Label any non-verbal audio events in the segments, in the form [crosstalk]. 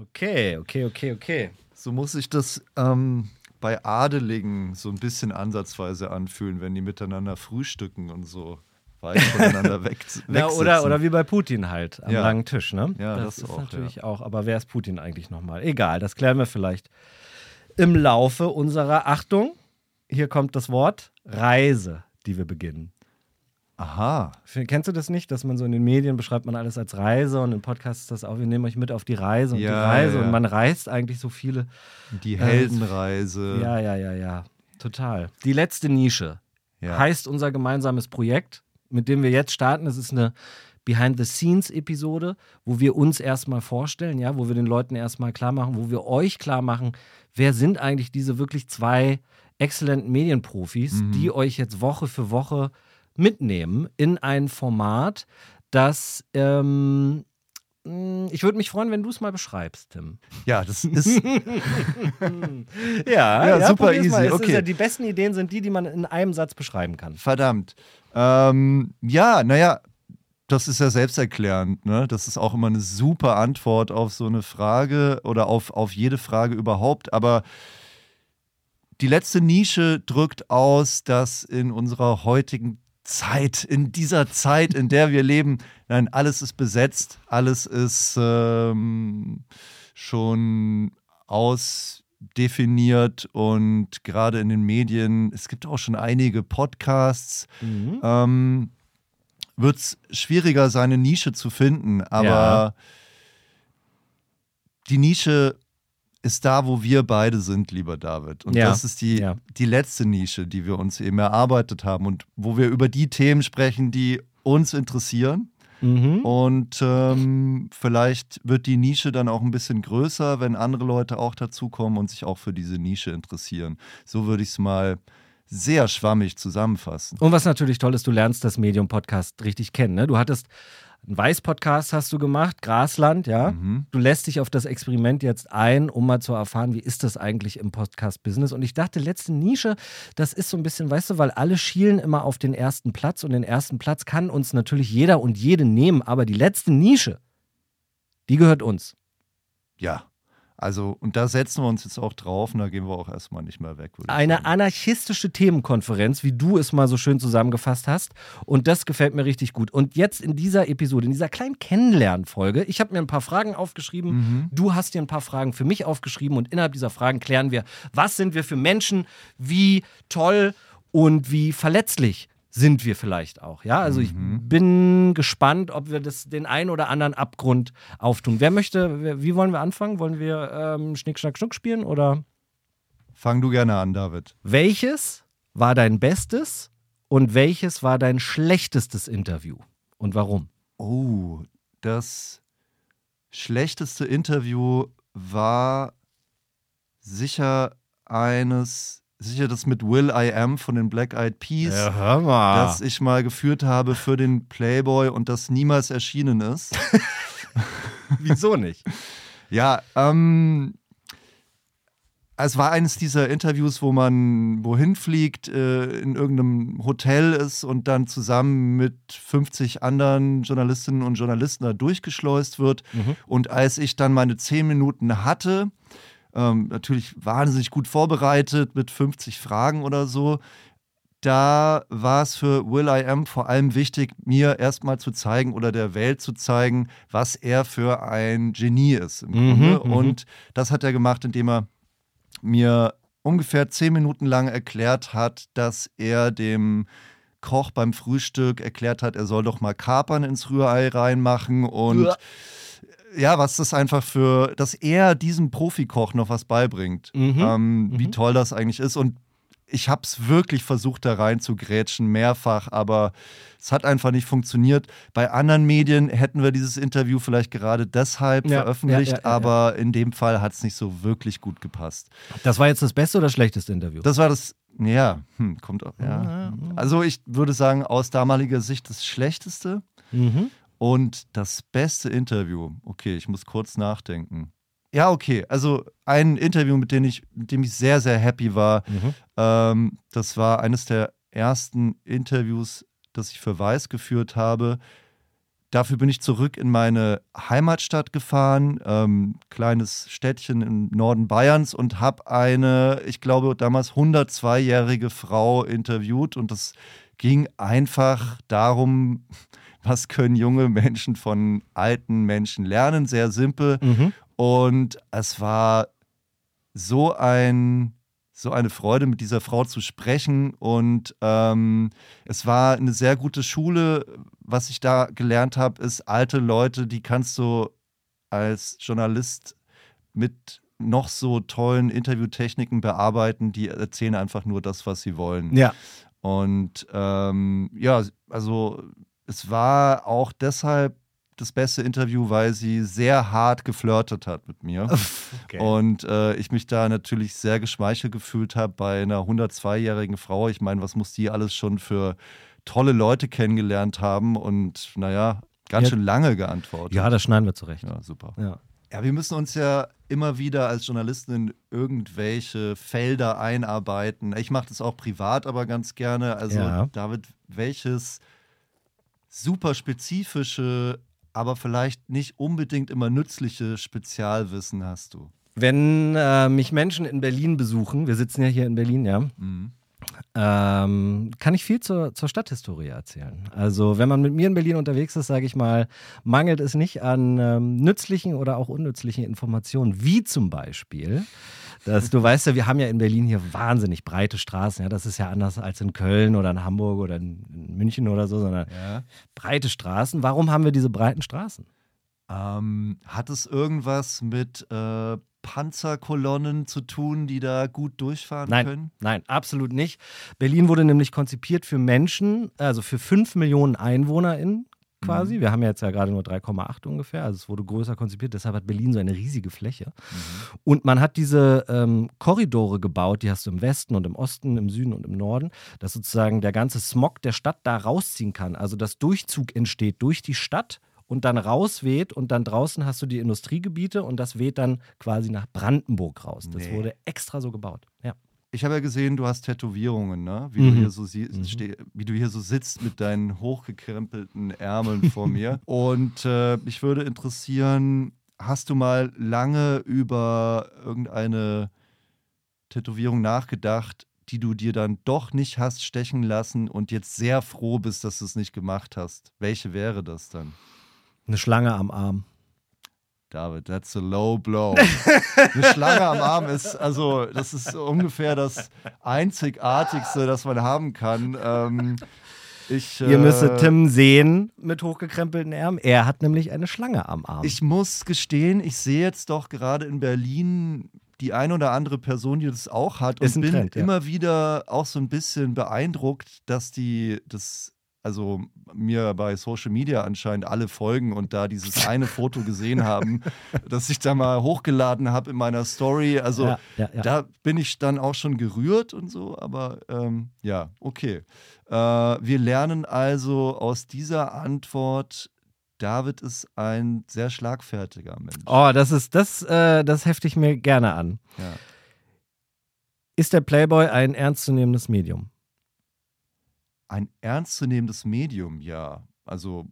Okay, okay, okay, okay. So muss sich das ähm, bei Adeligen so ein bisschen ansatzweise anfühlen, wenn die miteinander frühstücken und so weit [laughs] voneinander weg, ja, oder, oder wie bei Putin halt am Ja. langen Tisch, ne? Ja, das, das ist auch, natürlich auch. Aber wer ist Putin eigentlich nochmal? Egal, das klären wir vielleicht im Laufe unserer Achtung. Hier kommt das Wort Reise, die wir beginnen. Aha. Kennst du das nicht, dass man so in den Medien beschreibt man alles als Reise und im Podcast ist das auch, wir nehmen euch mit auf die Reise und die Ja, Reise ja. und man reist eigentlich so viele. Die Heldenreise. Ja, ja, ja, ja, total. Die letzte Nische Ja. heißt unser gemeinsames Projekt, mit dem wir jetzt starten. Das ist eine Behind-the-Scenes-Episode, wo wir uns erstmal vorstellen, ja, wo wir den Leuten erstmal klar machen, wo wir euch klar machen, wer sind eigentlich diese wirklich zwei exzellenten Medienprofis, Mhm. die euch jetzt Woche für Woche mitnehmen in ein Format, das ähm, mh, ich würde mich freuen, wenn du es mal beschreibst, Tim. Ja, das ist. [laughs] Ja, Ja, super probier's mal. easy, Es okay. ja, die besten Ideen sind die, die man in einem Satz beschreiben kann. Verdammt. Ähm, ja, naja, das ist ja selbsterklärend. Ne? Das ist auch immer eine super Antwort auf so eine Frage oder auf, auf jede Frage überhaupt. Aber die letzte Nische drückt aus, dass in unserer heutigen Zeit, in dieser Zeit, in der wir leben, nein, alles ist besetzt, alles ist ähm, schon ausdefiniert und gerade in den Medien, es gibt auch schon einige Podcasts, Mhm. ähm, wird es schwieriger, seine Nische zu finden. Aber Ja. die Nische ist da, wo wir beide sind, lieber David. Und Ja, das ist die, ja. die letzte Nische, die wir uns eben erarbeitet haben und wo wir über die Themen sprechen, die uns interessieren. Mhm. Und ähm, vielleicht wird die Nische dann auch ein bisschen größer, wenn andere Leute auch dazukommen und sich auch für diese Nische interessieren. So würde ich es mal sehr schwammig zusammenfassen. Und was natürlich toll ist, du lernst das Medium-Podcast richtig kennen. Ne? Du hattest einen Weiß-Podcast hast du gemacht, Grasland, ja. Mhm. Du lässt dich auf das Experiment jetzt ein, um mal zu erfahren, wie ist das eigentlich im Podcast-Business. Und ich dachte, letzte Nische, das ist so ein bisschen, weißt du, weil alle schielen immer auf den ersten Platz und den ersten Platz kann uns natürlich jeder und jede nehmen, aber die letzte Nische, die gehört uns. Ja. Also, und da setzen wir uns jetzt auch drauf und da gehen wir auch erstmal nicht mehr weg. Eine anarchistische Themenkonferenz, wie du es mal so schön zusammengefasst hast. Und das gefällt mir richtig gut. Und jetzt in dieser Episode, in dieser kleinen Kennenlernfolge, ich habe mir ein paar Fragen aufgeschrieben. Mhm. Du hast dir ein paar Fragen für mich aufgeschrieben. Und innerhalb dieser Fragen klären wir, was sind wir für Menschen, wie toll und wie verletzlich sind wir vielleicht auch. Ja, also ich Mhm. bin gespannt, ob wir das den einen oder anderen Abgrund auftun. Wer möchte, wer- wie wollen wir anfangen? Wollen wir ähm, Schnick, Schnack, Schnuck spielen oder? Fang du gerne an, David. Welches war dein bestes und welches war dein schlechtestes Interview? Und warum? Oh, das schlechteste Interview war sicher eines, sicher das mit Will I Am von den Black Eyed Peas. hör mal. das ich mal geführt habe für den Playboy und das niemals erschienen ist. [laughs] Wieso nicht? [laughs] ja, ähm, es war eines dieser Interviews, wo man wohin fliegt, äh, in irgendeinem Hotel ist und dann zusammen mit 50 anderen Journalistinnen und Journalisten da durchgeschleust wird. Mhm. Und als ich dann meine 10 Minuten hatte, ähm, natürlich wahnsinnig gut vorbereitet mit 50 Fragen oder so, da war es für Will I Am vor allem wichtig, mir erstmal zu zeigen oder der Welt zu zeigen, was er für ein Genie ist im Mhm, Grunde. mhm. Und das hat er gemacht, indem er mir ungefähr zehn Minuten lang erklärt hat, dass er dem Koch beim Frühstück erklärt hat, er soll doch mal Kapern ins Rührei reinmachen und. Ja, was das einfach für, dass er diesem Profikoch noch was beibringt, Mhm. ähm, wie Mhm. toll das eigentlich ist. Und ich habe es wirklich versucht, da rein zu grätschen, mehrfach, aber es hat einfach nicht funktioniert. Bei anderen Medien hätten wir dieses Interview vielleicht gerade deshalb Ja, veröffentlicht, ja, ja, ja, aber in dem Fall hat es nicht so wirklich gut gepasst. Das war jetzt das beste oder schlechteste Interview? Das war das, ja, hm, kommt auch, ja. Also ich würde sagen, aus damaliger Sicht das Schlechteste. mhm. Und das beste Interview, okay, ich muss kurz nachdenken. Ja, okay, also ein Interview, mit dem ich, mit dem ich sehr, sehr happy war, Mhm. ähm, das war eines der ersten Interviews, das ich für Weiß geführt habe. dafür bin ich zurück in meine Heimatstadt gefahren, ähm, kleines Städtchen im Norden Bayerns und habe eine, ich glaube damals 102-jährige Frau interviewt und das ging einfach darum, was können junge Menschen von alten Menschen lernen, sehr simpel. Mhm. Und es war so ein so eine Freude, mit dieser Frau zu sprechen. Und ähm, es war eine sehr gute Schule. Was ich da gelernt habe, ist, alte Leute, die kannst du als Journalist mit noch so tollen Interviewtechniken bearbeiten, die erzählen einfach nur das, was sie wollen. Ja. Und ähm, ja, also es war auch deshalb das beste Interview, weil sie sehr hart geflirtet hat mit mir. [laughs] Okay. Und äh, ich mich da natürlich sehr geschmeichelt gefühlt habe bei einer 102-jährigen Frau. Ich meine, was muss die alles schon für tolle Leute kennengelernt haben und naja, ganz Ja. schön lange geantwortet. ja, das schneiden wir zurecht. ja, super. Ja. Ja, wir müssen uns ja immer wieder als Journalisten in irgendwelche Felder einarbeiten. Ich mache das auch privat aber ganz gerne. Also, Ja. David, welches super spezifische, aber vielleicht nicht unbedingt immer nützliche Spezialwissen hast du? Wenn äh, mich Menschen in Berlin besuchen, wir sitzen ja hier in Berlin, ja, Mhm. Ähm, kann ich viel zur, zur Stadthistorie erzählen. Also, wenn man mit mir in Berlin unterwegs ist, sage ich mal, mangelt es nicht an ähm, nützlichen oder auch unnützlichen Informationen, wie zum Beispiel. Dass du weißt ja, wir haben ja in Berlin hier wahnsinnig breite Straßen. Ja, das ist ja anders als in Köln oder in Hamburg oder in, München oder so, sondern Ja. breite Straßen. Warum haben wir diese breiten Straßen? Ähm, hat es irgendwas mit äh, Panzerkolonnen zu tun, die da gut durchfahren Nein, können? nein, absolut nicht. Berlin wurde nämlich konzipiert für Menschen, also für 5 Millionen EinwohnerInnen quasi. Wir haben ja jetzt ja gerade nur 3,8 ungefähr, also es wurde größer konzipiert, deshalb hat Berlin so eine riesige Fläche. Und man hat diese ähm, Korridore gebaut, die hast du im Westen und im Osten, im Süden und im Norden, dass sozusagen der ganze Smog der Stadt da rausziehen kann. Also dass Durchzug entsteht durch die Stadt und dann rausweht und dann draußen hast du die Industriegebiete und das weht dann quasi nach Brandenburg raus. Das Nee. wurde extra so gebaut. Ja. Ich habe ja gesehen, du hast Tätowierungen, ne? Wie, Mhm. du hier so steh, wie du hier so sitzt mit deinen hochgekrempelten Ärmeln vor mir. [laughs] Und äh, mich würde interessieren, hast du mal lange über irgendeine Tätowierung nachgedacht, die du dir dann doch nicht hast stechen lassen und jetzt sehr froh bist, dass du es nicht gemacht hast? Welche wäre das dann? Eine Schlange am Arm. David, that's a low blow. [laughs] Eine Schlange am Arm ist, also, das ist ungefähr das Einzigartigste, das man haben kann. Ähm, ich, Ihr müsstet äh, Tim sehen mit hochgekrempelten Ärmeln. Er hat nämlich eine Schlange am Arm. Ich muss gestehen, ich sehe jetzt doch gerade in Berlin die ein oder andere Person, die das auch hat und Ist ein bin Trend, ja. immer wieder auch so ein bisschen beeindruckt, dass die das also mir bei Social Media anscheinend alle folgen und da dieses [laughs] eine Foto gesehen haben, das ich da mal hochgeladen habe in meiner Story. Also ja, ja, ja. da bin ich dann auch schon gerührt und so, aber ähm, ja, okay. Äh, wir lernen also aus dieser Antwort, David ist ein sehr schlagfertiger Mensch. Oh, das ist, das, äh, das hefte ich mir gerne an. Ist der Playboy ein ernstzunehmendes Medium? Ein ernstzunehmendes Medium, ja. Also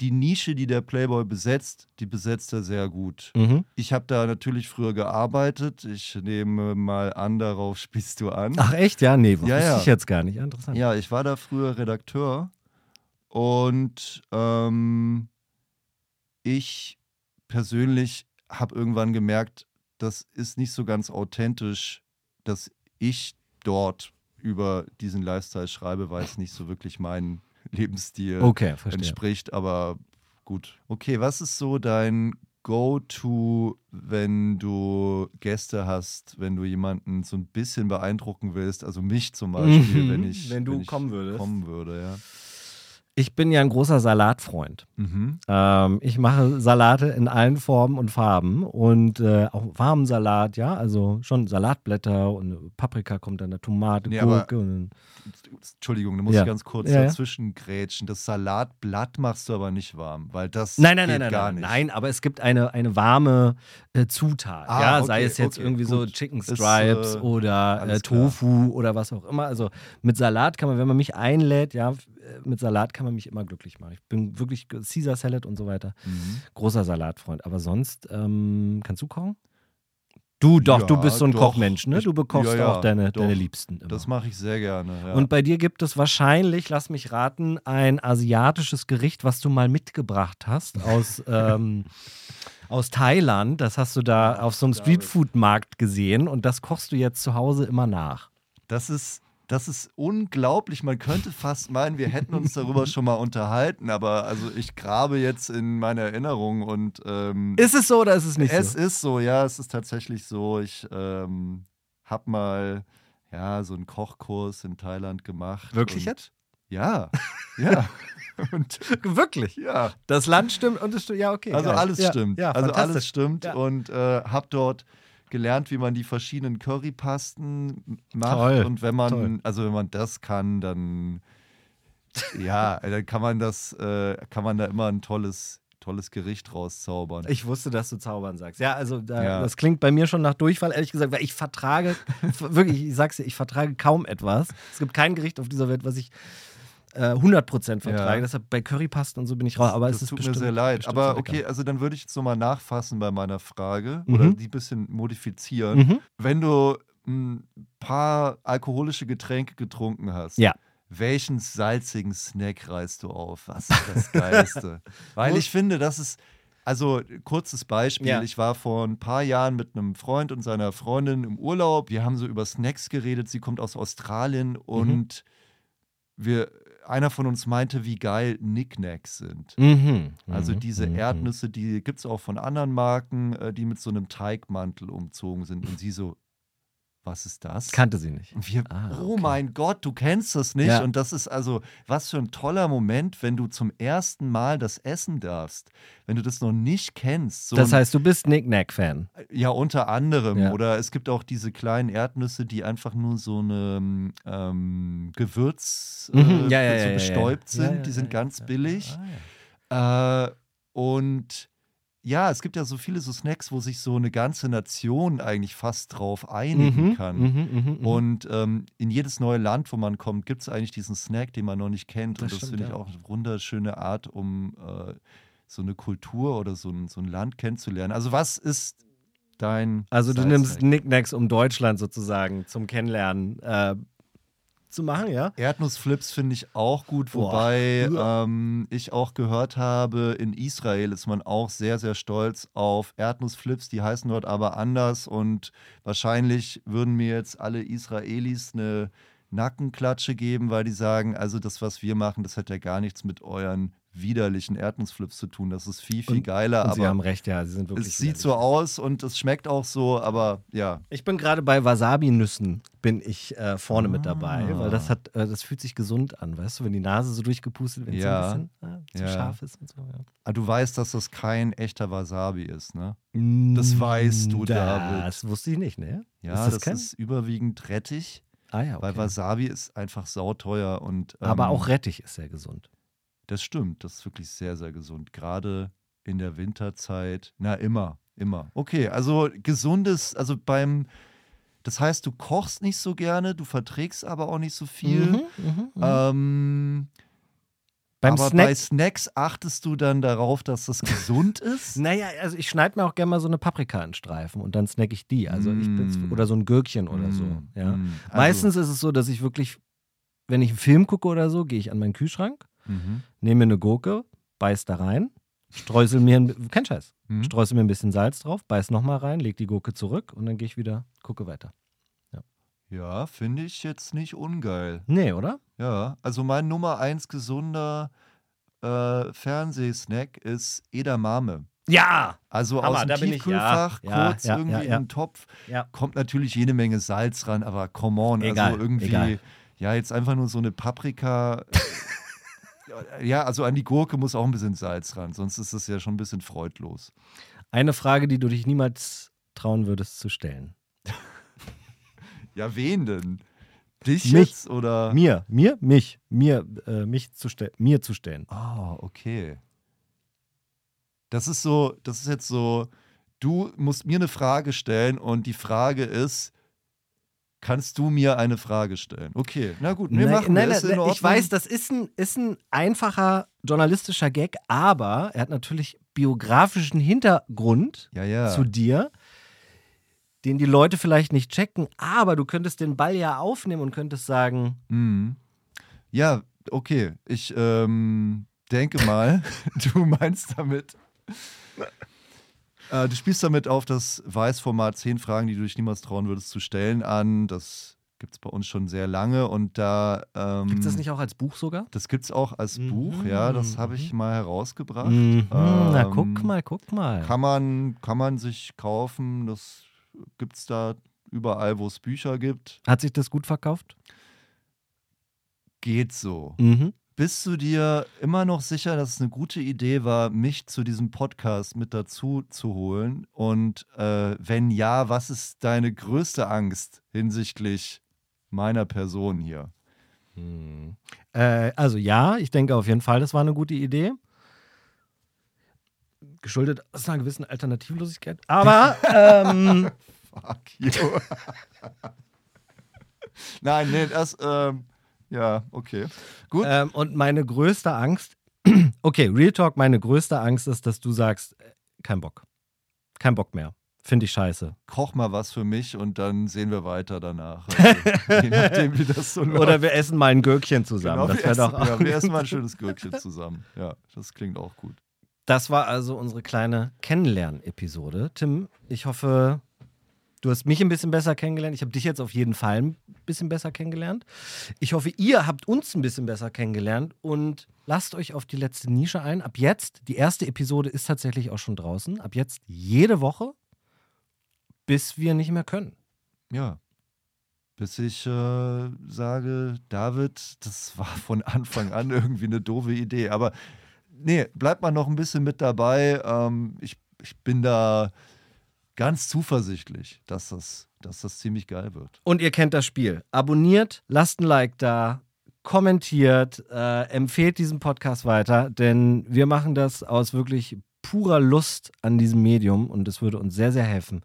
die Nische, die der Playboy besetzt, die besetzt er sehr gut. Mhm. Ich habe da natürlich früher gearbeitet. Ich nehme mal an, darauf spielst du an. Ach echt? Ja, nee, wusste ja. ich jetzt gar nicht. Ja, Interessant. Ja, ich war da früher Redakteur und ähm, ich persönlich habe irgendwann gemerkt, das ist nicht so ganz authentisch, dass ich dort über diesen Lifestyle schreibe, weil es nicht so wirklich mein [laughs] Lebensstil Okay, entspricht. Aber gut. Okay, was ist so dein Go-To, wenn du Gäste hast, wenn du jemanden so ein bisschen beeindrucken willst? Also mich zum Beispiel, Mhm, wenn ich wenn du ich kommen würdest. kommen würde, ja. Ich bin ja ein großer Salatfreund. Mhm. Ähm, ich mache Salate in allen Formen und Farben und äh, auch warmen Salat, ja, also schon Salatblätter und Paprika kommt dann da, Tomate, Nee, Gurke und Entschuldigung, da muss Ja. ich ganz kurz Ja, dazwischen grätschen. Das Salatblatt machst du aber nicht warm, weil das Nein, nein, geht nein, nein, gar nein, nicht. nein, aber es gibt eine, eine warme äh, Zutat. Ah, ja, okay, sei es jetzt okay, irgendwie so gut. Chicken Ist, Stripes äh, oder äh. Tofu oder was auch immer. Also mit Salat kann man, wenn man mich einlädt, ja, mit Salat kann man mich immer glücklich machen. Ich bin wirklich Caesar Salad und so weiter. Mhm. Großer Salatfreund. Aber sonst, ähm, kannst du kochen? Du doch, Ja, du bist so ein doch. Kochmensch, ne? Du bekochst ja, ja, auch deine, doch. deine Liebsten. Immer. Das mache ich sehr gerne. Und bei dir gibt es wahrscheinlich, lass mich raten, ein asiatisches Gericht, was du mal mitgebracht hast aus, [laughs] ähm, aus Thailand. Das hast du da auf so einem. Streetfood-Markt gesehen und das kochst du jetzt zu Hause immer nach. Das ist, das ist unglaublich. Man könnte fast meinen, wir hätten uns darüber schon mal unterhalten, aber also ich grabe jetzt in meiner Erinnerung und ähm, Ist es so oder ist es nicht es so? ist so, ja, es ist tatsächlich so. Ich ähm, habe mal ja so einen Kochkurs in Thailand gemacht. Wirklich jetzt? Ja, [laughs] ja. und Wirklich? ja, Das Land stimmt und es stimmt. Ja, okay. also geil. alles ja, stimmt. Ja, also alles stimmt Ja. und äh, habe dort gelernt, wie man die verschiedenen Currypasten macht Toll, und wenn man toll. also wenn man das kann, dann ja, dann kann man das äh, kann man da immer ein tolles tolles Gericht rauszaubern. Ich wusste, dass du zaubern sagst. Ja, also da, Ja. das klingt bei mir schon nach Durchfall, ehrlich gesagt, weil ich vertrage, [laughs] wirklich, ich sag's dir, ich vertrage kaum etwas. Es gibt kein Gericht auf dieser Welt, was ich äh, 100% vertrage. Ja. Deshalb bei Currypasten und so bin ich raus. Aber das es ist tut bestimmt, mir sehr leid. Aber lecker. okay, also dann würde ich jetzt nochmal nachfassen bei meiner Frage Mhm. oder die ein bisschen modifizieren. Mhm. Wenn du ein paar alkoholische Getränke getrunken hast, Ja. welchen salzigen Snack reißt du auf? Was ist das Geilste? [laughs] Weil ich finde, das ist. Also, kurzes Beispiel. Ja. Ich war vor ein paar Jahren mit einem Freund und seiner Freundin im Urlaub. Wir haben so über Snacks geredet. Sie kommt aus Australien und wir, einer von uns meinte, wie geil Knickknacks sind. Mhm. Also Mhm. diese Mhm. Erdnüsse, die gibt es auch von anderen Marken, äh, die mit so einem Teigmantel umzogen sind. Und sie so, was ist das? Kannte sie nicht. Wir, Ah, oh okay. mein Gott, du kennst das nicht. Ja. Und das ist also, was für ein toller Moment, wenn du zum ersten Mal das essen darfst. Wenn du das noch nicht kennst. So Das heißt, du bist Nick-Nack-Fan. ja, unter anderem. Ja. Oder es gibt auch diese kleinen Erdnüsse, die einfach nur so eine ähm, Gewürz äh, Mhm. Ja, ja, so bestäubt sind. Die sind ganz billig. Ah. Äh, und ja, es gibt ja so viele so Snacks, wo sich so eine ganze Nation eigentlich fast drauf einigen Mhm, kann. mhm, mhm, mhm. Und ähm, in jedes neue Land, wo man kommt, gibt es eigentlich diesen Snack, den man noch nicht kennt. Das und das stimmt, finde ich ja. auch eine wunderschöne Art, um äh, so eine Kultur oder so ein, so ein Land kennenzulernen. Also, was ist dein. Also du nimmst Nicknacks, um Deutschland sozusagen zum Kennenlernen äh, zu machen, ja? Erdnussflips finde ich auch gut, wobei Uah. ähm, ich auch gehört habe, in Israel ist man auch sehr, sehr stolz auf Erdnussflips. Die heißen dort aber anders und wahrscheinlich würden mir jetzt alle Israelis eine Nackenklatsche geben, weil die sagen, also das, was wir machen, das hat ja gar nichts mit euren widerlichen Erdnussflips zu tun. Das ist viel, viel Und- geiler, Und sie haben recht, ja, sie sind wirklich. es sieht widerlich. so aus und es schmeckt auch so, aber ja. Ich bin gerade bei Wasabi-Nüssen bin ich äh, vorne mit dabei, Ah. weil das hat, äh, das fühlt sich gesund an, weißt du, wenn die Nase so durchgepustet wird, Ja. so ein bisschen äh, zu Ja. scharf ist und so. Ja. Ah, Du weißt, dass das kein echter Wasabi ist, ne? Das weißt du, David. Das wusste ich nicht, ne? Ja, ist das, das, kein? ist überwiegend Rettich, ah ja, okay. weil Wasabi ist einfach sauteuer und ähm, Aber auch Rettich ist sehr gesund. das stimmt, das ist wirklich sehr, sehr gesund. Gerade in der Winterzeit. Na, immer, immer. Okay, also gesundes, also beim, das heißt, du kochst nicht so gerne, du verträgst aber auch nicht so viel. Mhm, mhm, mhm. Ähm, Beim aber Snack bei Snacks achtest du dann darauf, dass das gesund [laughs] ist? Naja, also ich schneide mir auch gerne mal so eine Paprika in Streifen und dann snack ich die. Also ich Mm. oder so ein Gürkchen oder so. Mm, Ja. mm. Also, Meistens ist es so, dass ich wirklich, wenn ich einen Film gucke oder so, gehe ich an meinen Kühlschrank, Mhm. nehme mir eine Gurke, beiß da rein, streusel mir, ein, kein Scheiß, Mhm. streusel mir ein bisschen Salz drauf, beiß nochmal rein, leg die Gurke zurück und dann gehe ich wieder, gucke weiter. Ja, finde ich jetzt nicht ungeil. Nee, oder? Ja, also mein Nummer eins gesunder äh, Fernsehsnack ist Edamame. Ja! Also Hammer, aus dem ich, Tiefkühlfach, ja. kurz Ja, ja, irgendwie ja, ja. in den Topf. Ja. Kommt natürlich jede Menge Salz ran, aber come on, Egal, also irgendwie, egal. ja, jetzt einfach nur so eine Paprika. Ja, also an die Gurke muss auch ein bisschen Salz ran, sonst ist das ja schon ein bisschen freudlos. Eine Frage, die du dich niemals trauen würdest zu stellen. [laughs] Ja, wen denn? Dich Mich. jetzt oder? Mir, mir, mich, mir, äh, mich zu stellen, mir zu stellen. Ah, okay. Das ist so, das ist jetzt so, du musst mir eine Frage stellen und die Frage ist, kannst du mir eine Frage stellen. Okay, na gut, wir Nein, machen nein, das. nein, in nein, ich weiß, das ist ein, ist ein einfacher journalistischer Gag, aber er hat natürlich biografischen Hintergrund Ja, ja. zu dir, den die Leute vielleicht nicht checken, aber du könntest den Ball ja aufnehmen und könntest sagen, Mhm. Ja, okay. Ich ähm, denke mal, [laughs] du meinst damit. Äh, du spielst damit auf das Weiß-Format 10 Fragen, die du dich niemals trauen würdest zu stellen, an. Das gibt es bei uns schon sehr lange und da. Ähm, gibt es das nicht auch als Buch sogar? Das gibt es auch als Mhm. Buch, ja. Das habe ich mal herausgebracht. Mhm, na, Ähm, guck mal, guck mal. Kann man, kann man sich kaufen. Das gibt es da überall, wo es Bücher gibt. Hat sich das gut verkauft? Geht so. Mhm. Bist du dir immer noch sicher, dass es eine gute Idee war, mich zu diesem Podcast mit dazu zu holen? Und äh, wenn ja, was ist deine größte Angst hinsichtlich meiner Person hier? Äh, also ja, ich denke auf jeden Fall, das war eine gute Idee. Geschuldet aus einer gewissen Alternativlosigkeit. Aber [laughs] ähm, Fuck you. [laughs] Nein, nee, das, ähm, ja, okay. Gut. ähm, und meine größte Angst, [clears throat] okay, Real Talk, meine größte Angst ist, dass du sagst, äh, kein Bock. Kein Bock mehr. Finde ich scheiße. Koch mal was für mich und dann sehen wir weiter danach. Also, je [laughs] nachdem, wie das so läuft. Oder wir essen mal ein Gürkchen zusammen. Genau, das wäre doch auch ja, wir essen mal ein schönes Gürkchen zusammen. Ja, das klingt auch gut. Das war also unsere kleine Kennenlernen-Episode. Tim, ich hoffe, du hast mich ein bisschen besser kennengelernt. Ich habe dich jetzt auf jeden Fall ein bisschen besser kennengelernt. Ich hoffe, ihr habt uns ein bisschen besser kennengelernt und lasst euch auf die letzte Nische ein. Ab jetzt, die erste Episode ist tatsächlich auch schon draußen. Ab jetzt jede Woche, bis wir nicht mehr können. Ja. Bis ich äh, sage, David, das war von Anfang an [laughs] irgendwie eine doofe Idee. Aber nee, bleibt mal noch ein bisschen mit dabei. Ähm, ich, ich bin da ganz zuversichtlich, dass das, dass das ziemlich geil wird. Und ihr kennt das Spiel. Abonniert, lasst ein Like da, kommentiert, äh, empfehlt diesen Podcast weiter, denn wir machen das aus wirklich purer Lust an diesem Medium und es würde uns sehr, sehr helfen,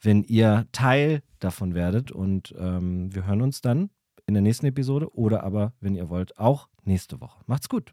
wenn ihr Teil davon werdet. Und ähm, wir hören uns dann in der nächsten Episode oder aber, wenn ihr wollt, auch nächste Woche. Macht's gut.